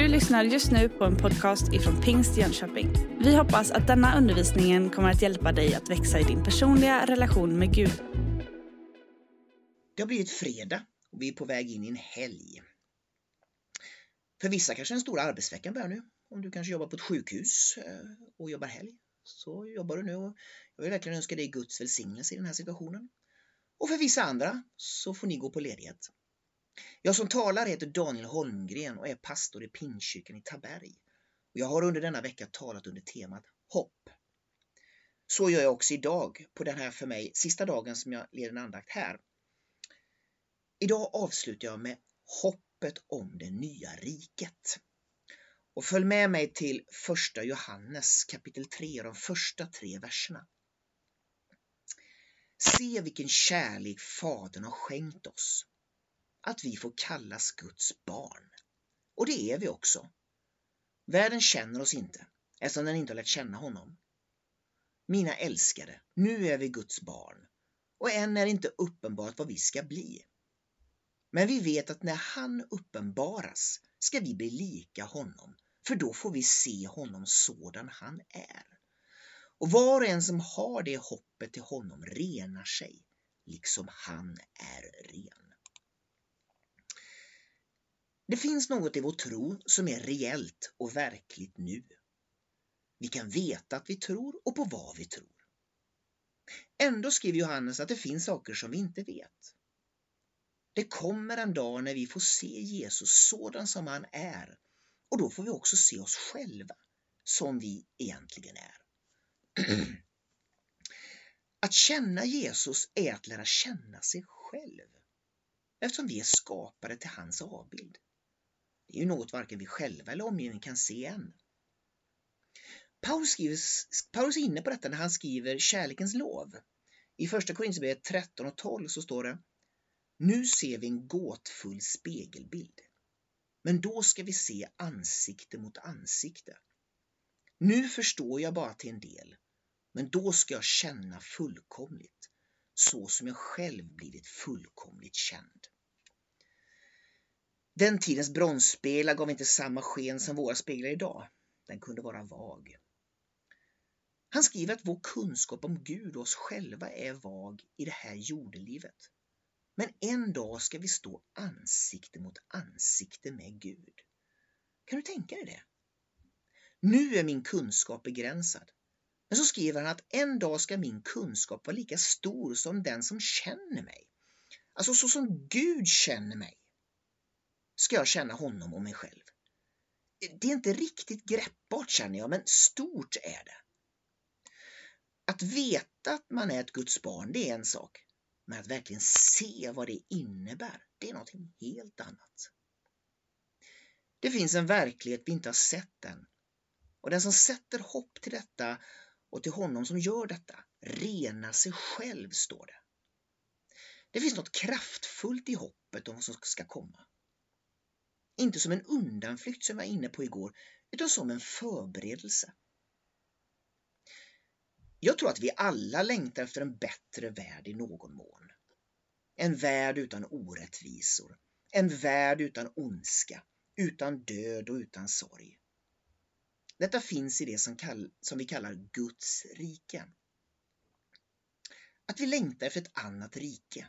Du lyssnar just nu på en podcast ifrån Pingst Jönköping. Vi hoppas att denna undervisning kommer att hjälpa dig att växa i din personliga relation med Gud. Det har blivit fredag och vi är på väg in i en helg. För vissa kanske den stora arbetsveckan börjar nu. Om du kanske jobbar på ett sjukhus eh, och jobbar helg så jobbar du nu och jag vill verkligen önska dig Guds välsignelse i den här situationen. Och för vissa andra så får ni gå på ledighet. Jag som talar heter Daniel Holmgren och är pastor i Pingstkyrkan i Taberg. Och jag har under denna vecka talat under temat hopp. Så gör jag också idag på den här för mig sista dagen som jag leder en andakt här. Idag avslutar jag med hoppet om det nya riket. Och följ med mig till första Johannes kapitel 3, de första tre verserna. Se vilken kärlek Fadern har skänkt oss, att vi får kallas Guds barn. Och det är vi också. Världen känner oss inte, eftersom den inte har lärt känna honom. Mina älskade, nu är vi Guds barn och än är det inte uppenbart vad vi ska bli. Men vi vet att när han uppenbaras ska vi bli lika honom, för då får vi se honom sådan han är. Och var och en som har det hoppet till honom renar sig, liksom han är ren. Det finns något i vår tro som är reellt och verkligt nu. Vi kan veta att vi tror och på vad vi tror. Ändå skriver Johannes att det finns saker som vi inte vet. Det kommer en dag när vi får se Jesus sådan som han är och då får vi också se oss själva som vi egentligen är. Att känna Jesus är att lära känna sig själv eftersom vi är skapade till hans avbild. Det är ju något varken vi själva eller omgivningen kan se än. Paulus, skriver, Paulus är inne på detta när han skriver kärlekens lov. I första Korinthierbrevet 13 och 12 så står det Nu ser vi en gåtfull spegelbild. Men då ska vi se ansikte mot ansikte. Nu förstår jag bara till en del, men då ska jag känna fullkomligt, så som jag själv blivit fullkomligt känd. Den tidens bronsspeglar gav inte samma sken som våra speglar idag. Den kunde vara vag. Han skriver att vår kunskap om Gud och oss själva är vag i det här jordelivet. Men en dag ska vi stå ansikte mot ansikte med Gud. Kan du tänka dig det? Nu är min kunskap begränsad. Men så skriver han att en dag ska min kunskap vara lika stor som den som känner mig. Alltså så som Gud känner mig ska jag känna honom och mig själv. Det är inte riktigt greppbart känner jag, men stort är det. Att veta att man är ett Guds barn, det är en sak. Men att verkligen se vad det innebär, det är något helt annat. Det finns en verklighet vi inte har sett än. Och den som sätter hopp till detta och till honom som gör detta renar sig själv, står det. Det finns något kraftfullt i hoppet om vad som ska komma. Inte som en undanflykt som jag var inne på igår, utan som en förberedelse. Jag tror att vi alla längtar efter en bättre värld i någon mån. En värld utan orättvisor, en värld utan ondska, utan död och utan sorg. Detta finns i det som, kall, som vi kallar Guds rike. Att vi längtar efter ett annat rike.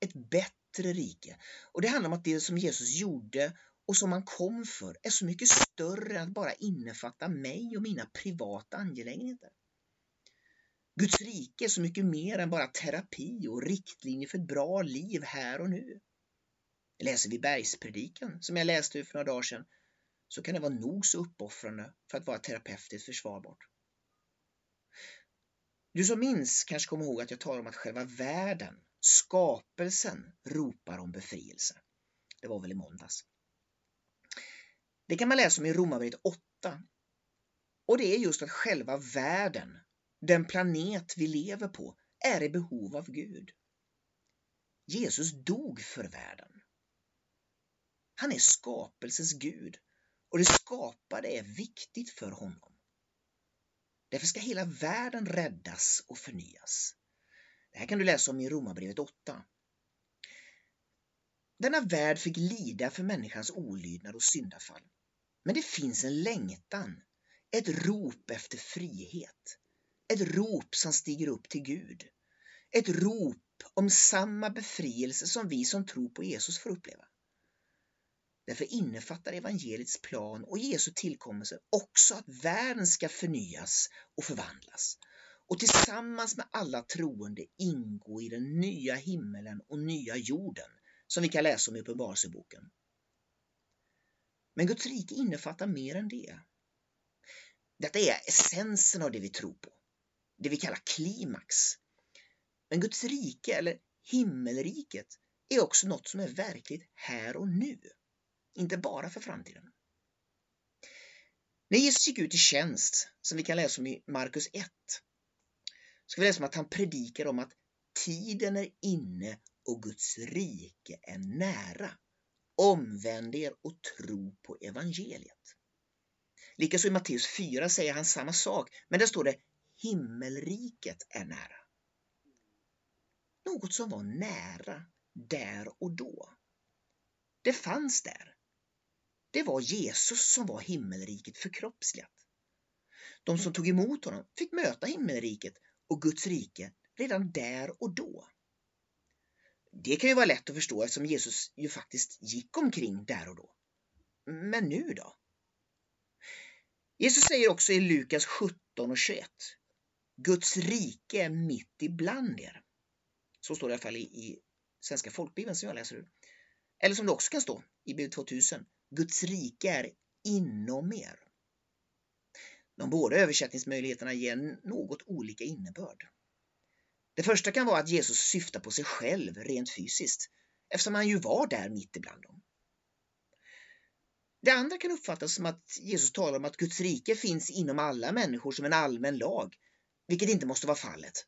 Ett bättre rike. Och det handlar om att det som Jesus gjorde och som han kom för är så mycket större än att bara innefatta mig och mina privata angelägenheter. Guds rike är så mycket mer än bara terapi och riktlinjer för ett bra liv här och nu. Läser vi bergspredikan, som jag läste för några dagar sedan, så kan det vara nog så uppoffrande för att vara terapeutiskt försvarbart. Du som minns kanske kommer ihåg att jag talar om att själva världen, skapelsen, ropar om befrielse. Det var väl i måndags. Det kan man läsa om i Romarbrevet 8. Och det är just att själva världen, den planet vi lever på, är i behov av Gud. Jesus dog för världen. Han är skapelsens Gud och det skapade är viktigt för honom. Därför ska hela världen räddas och förnyas. Det här kan du läsa om i Romarbrevet 8. Denna värld fick lida för människans olydnad och syndafall. Men det finns en längtan, ett rop efter frihet. Ett rop som stiger upp till Gud. Ett rop om samma befrielse som vi som tror på Jesus får uppleva. Därför innefattar evangeliets plan och Jesu tillkommelse också att världen ska förnyas och förvandlas och tillsammans med alla troende ingå i den nya himmelen och nya jorden som vi kan läsa om i Uppenbarelseboken. Men Guds rike innefattar mer än det. Detta är essensen av det vi tror på, det vi kallar klimax. Men Guds rike, eller himmelriket, är också något som är verkligt här och nu, inte bara för framtiden. När Jesus gick ut i tjänst, som vi kan läsa om i Markus 1, ska vi läsa om att han predikar om att tiden är inne och Guds rike är nära. Omvänd er och tro på evangeliet. Likaså i Matteus 4 säger han samma sak, men där står det himmelriket är nära. Något som var nära där och då. Det fanns där. Det var Jesus som var himmelriket förkroppsligat. De som tog emot honom fick möta himmelriket och Guds rike redan där och då. Det kan ju vara lätt att förstå eftersom Jesus ju faktiskt gick omkring där och då. Men nu då? Jesus säger också i Lukas 17 och 21 Guds rike är mitt ibland er. Så står det i alla fall i, i Svenska folkbibeln som jag läser ur. Eller som det också kan stå i Bibel 2000. Guds rike är inom er. De båda översättningsmöjligheterna ger något olika innebörd. Det första kan vara att Jesus syftar på sig själv rent fysiskt, eftersom han ju var där mitt ibland dem. Det andra kan uppfattas som att Jesus talar om att Guds rike finns inom alla människor som en allmän lag, vilket inte måste vara fallet.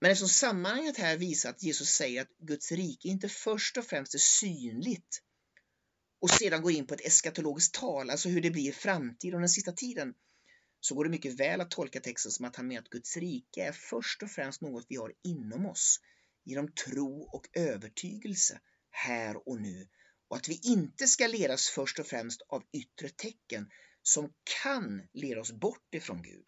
Men eftersom sammanhanget här visar att Jesus säger att Guds rike inte först och främst är synligt och sedan går in på ett eskatologiskt tal, alltså hur det blir i framtiden och den sista tiden, så går det mycket väl att tolka texten som att han menar att Guds rike är först och främst något vi har inom oss genom tro och övertygelse här och nu och att vi inte ska ledas först och främst av yttre tecken som kan leda oss bort ifrån Gud.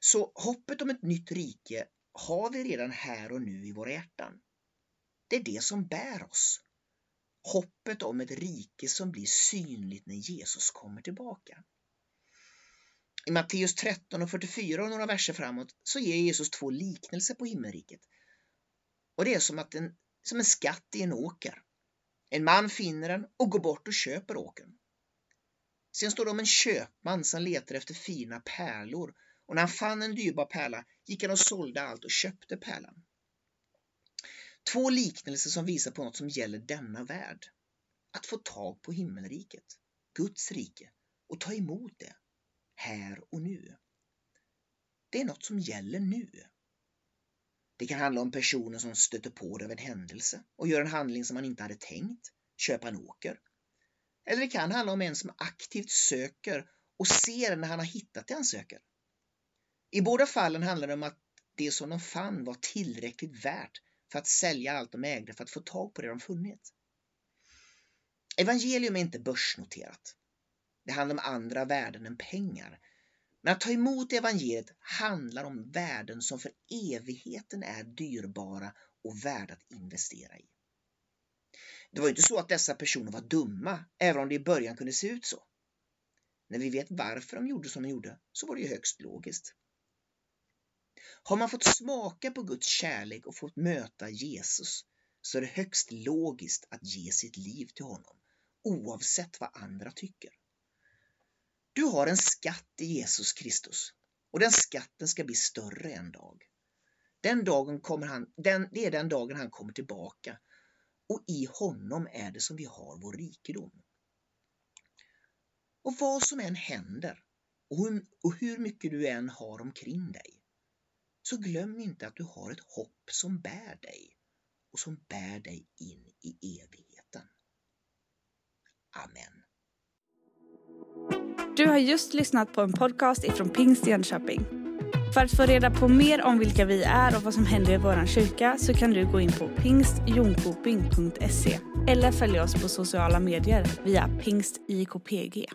Så hoppet om ett nytt rike har vi redan här och nu i våra hjärtan. Det är det som bär oss. Hoppet om ett rike som blir synligt när Jesus kommer tillbaka. I Matteus 13 och 44 och några verser framåt så ger Jesus två liknelser på himmelriket. Och det är som, att en, som en skatt i en åker. En man finner den och går bort och köper åkern. Sen står det om en köpman som letar efter fina pärlor och när han fann en dyrbar pärla gick han och sålde allt och köpte pärlan. Två liknelser som visar på något som gäller denna värld. Att få tag på himmelriket, Guds rike och ta emot det här och nu. Det är något som gäller nu. Det kan handla om personer som stöter på det av en händelse och gör en handling som man inte hade tänkt, köpa en åker. Eller det kan handla om en som aktivt söker och ser när han har hittat det han söker. I båda fallen handlar det om att det som de fann var tillräckligt värt för att sälja allt de ägde för att få tag på det de funnit. Evangelium är inte börsnoterat. Det handlar om andra värden än pengar. Men att ta emot evangeliet handlar om värden som för evigheten är dyrbara och värda att investera i. Det var inte så att dessa personer var dumma, även om det i början kunde se ut så. När vi vet varför de gjorde som de gjorde så var det ju högst logiskt. Har man fått smaka på Guds kärlek och fått möta Jesus så är det högst logiskt att ge sitt liv till honom, oavsett vad andra tycker. Du har en skatt i Jesus Kristus och den skatten ska bli större en dag. Den dagen kommer han, den, det är den dagen han kommer tillbaka och i honom är det som vi har vår rikedom. Och vad som än händer och hur, och hur mycket du än har omkring dig så glöm inte att du har ett hopp som bär dig och som bär dig in i evigheten. Amen. Du har just lyssnat på en podcast ifrån Pingst Jönköping. För att få reda på mer om vilka vi är och vad som händer i vår kyrka så kan du gå in på pingstjonkoping.se eller följa oss på sociala medier via pingstjkpg.